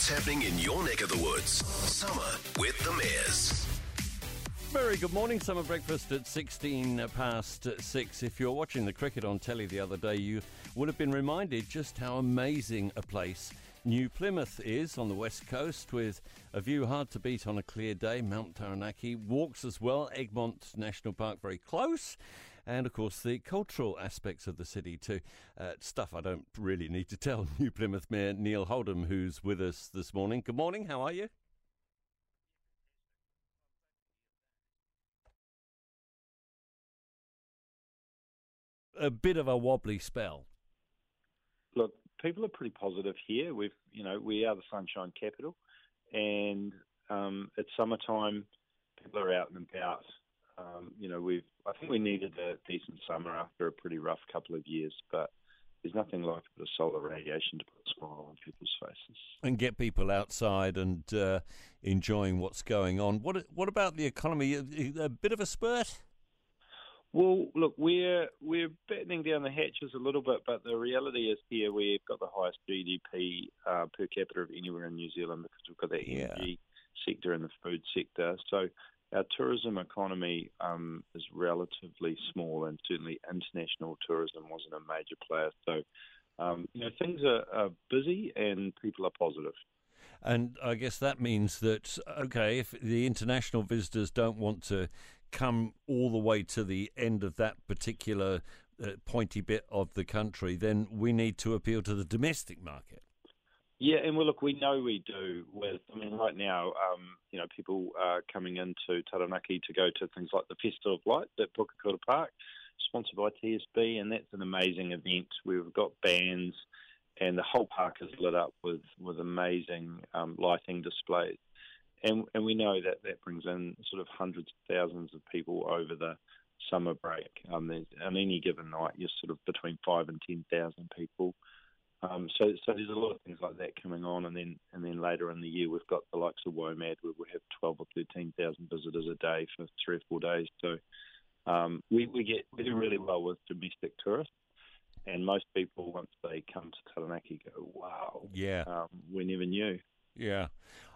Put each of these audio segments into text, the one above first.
what's happening in your neck of the woods. Summer with the Mares. Very good morning. Summer breakfast at 16 past 6. If you're watching the cricket on telly the other day, you would have been reminded just how amazing a place New Plymouth is on the west coast with a view hard to beat on a clear day. Mount Taranaki walks as well. Egmont National Park very close. And of course, the cultural aspects of the city too. Uh, stuff I don't really need to tell New Plymouth Mayor Neil Holdom, who's with us this morning. Good morning. How are you? a bit of a wobbly spell. Look, people are pretty positive here. We've, you know, we are the sunshine capital, and um, it's summertime. People are out and about. Um, you know, we've. I think we needed a decent summer after a pretty rough couple of years, but there's nothing like a bit of solar radiation to put a smile on people's faces and get people outside and uh, enjoying what's going on. What What about the economy? A, a bit of a spurt. Well, look, we're we're battening down the hatches a little bit, but the reality is here we've got the highest GDP uh, per capita of anywhere in New Zealand because we've got the energy yeah. sector and the food sector. So our tourism economy um, is relatively small, and certainly international tourism wasn't a major player. So um, you know things are, are busy and people are positive. And I guess that means that, okay, if the international visitors don't want to come all the way to the end of that particular uh, pointy bit of the country, then we need to appeal to the domestic market. Yeah, and well, look, we know we do. With I mean, right now, um, you know, people are coming into Taranaki to go to things like the Festival of Light at Pukekura Park, sponsored by TSB, and that's an amazing event. We've got bands and the whole park is lit up with with amazing um, lighting displays. And and we know that that brings in sort of hundreds of thousands of people over the summer break. Um, on any given night, you're sort of between five and ten thousand people. Um, so, so there's a lot of things like that coming on, and then and then later in the year we've got the likes of WOMAD where we have twelve or thirteen thousand visitors a day for three or four days. So um, we we get we do really well with domestic tourists. And most people, once they come to Taranaki, go, "Wow, yeah, um, we never knew." Yeah,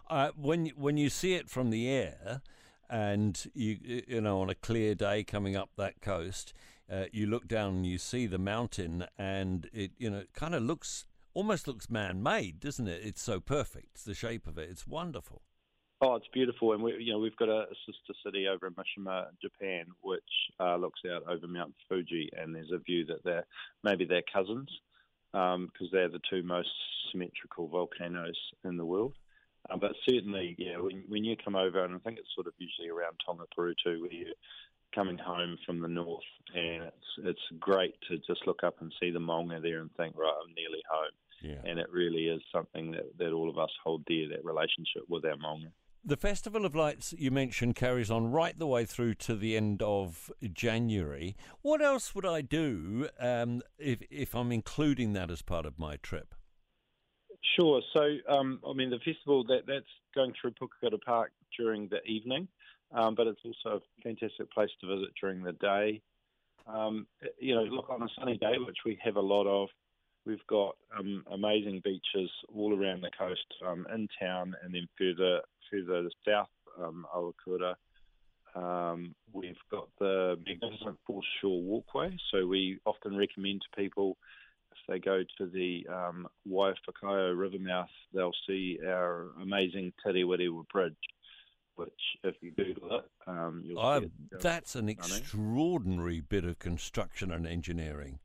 uh, when when you see it from the air, and you you know on a clear day coming up that coast, uh, you look down and you see the mountain, and it you know kind of looks almost looks man-made, doesn't it? It's so perfect, the shape of it. It's wonderful. Oh, it's beautiful, and we, you know we've got a, sister city over in Mishima, Japan, which uh, looks out over Mount Fuji, and there's a view that they're maybe they're cousins because um, they're the two most symmetrical volcanoes in the world. Uh, but certainly, yeah, when, when you come over, and I think it's sort of usually around Tonga where you're coming home from the north, and it's it's great to just look up and see the Maunga there and think, right, I'm nearly home. Yeah. And it really is something that, that all of us hold dear, that relationship with our Maunga. The Festival of Lights you mentioned carries on right the way through to the end of January. What else would I do um, if, if I'm including that as part of my trip? Sure. So, um, I mean, the festival that that's going through Pukekura Park during the evening, um, but it's also a fantastic place to visit during the day. Um, you know, look on a sunny day, which we have a lot of. We've got um, amazing beaches all around the coast, um, in town, and then further further south, um, Awakura. Um, we've got the magnificent Foreshore Walkway, so we often recommend to people if they go to the um, Waiwhakaiho River mouth, they'll see our amazing Te Rewarewa Bridge, which, if you Google it, um, you'll oh, see it. That's an extraordinary bit of construction and engineering.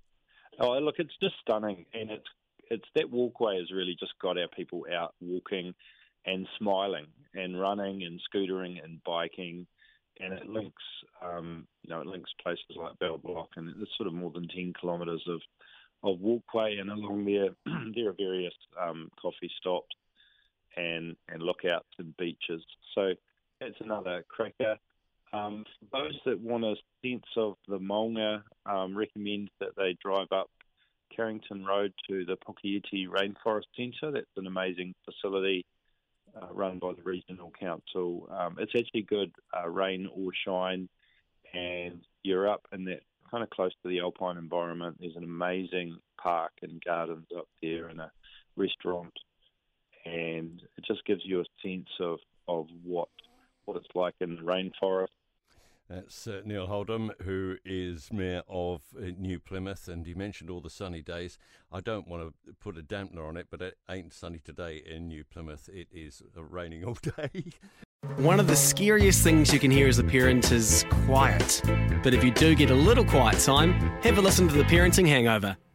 Oh, look, it's just stunning, and it's it's that walkway has really just got our people out walking and smiling and running and scootering and biking. And it links, um, you know, it links places like Bell Block, and it's sort of more than ten kilometres of of walkway, and along there there are various um, coffee stops and and lookouts and beaches. So that's another cracker. Um, for those that want a sense of the Maunga, um, recommend that they drive up Carrington Road to the Pukeiti Rainforest Centre. That's an amazing facility uh, run by the regional council. Um, it's actually good uh, rain or shine, and you're up in that kind of close to the alpine environment. There's an amazing park and gardens up there, and a restaurant, and it just gives you a sense of, of what what it's like in the rainforest. That's uh, Neil Holdom, who is Mayor of uh, New Plymouth, and he mentioned all the sunny days. I don't want to put a dampener on it, but it ain't sunny today in New Plymouth. It is uh, raining all day. One of the scariest things you can hear as a parent is quiet. But if you do get a little quiet time, have a listen to The Parenting Hangover.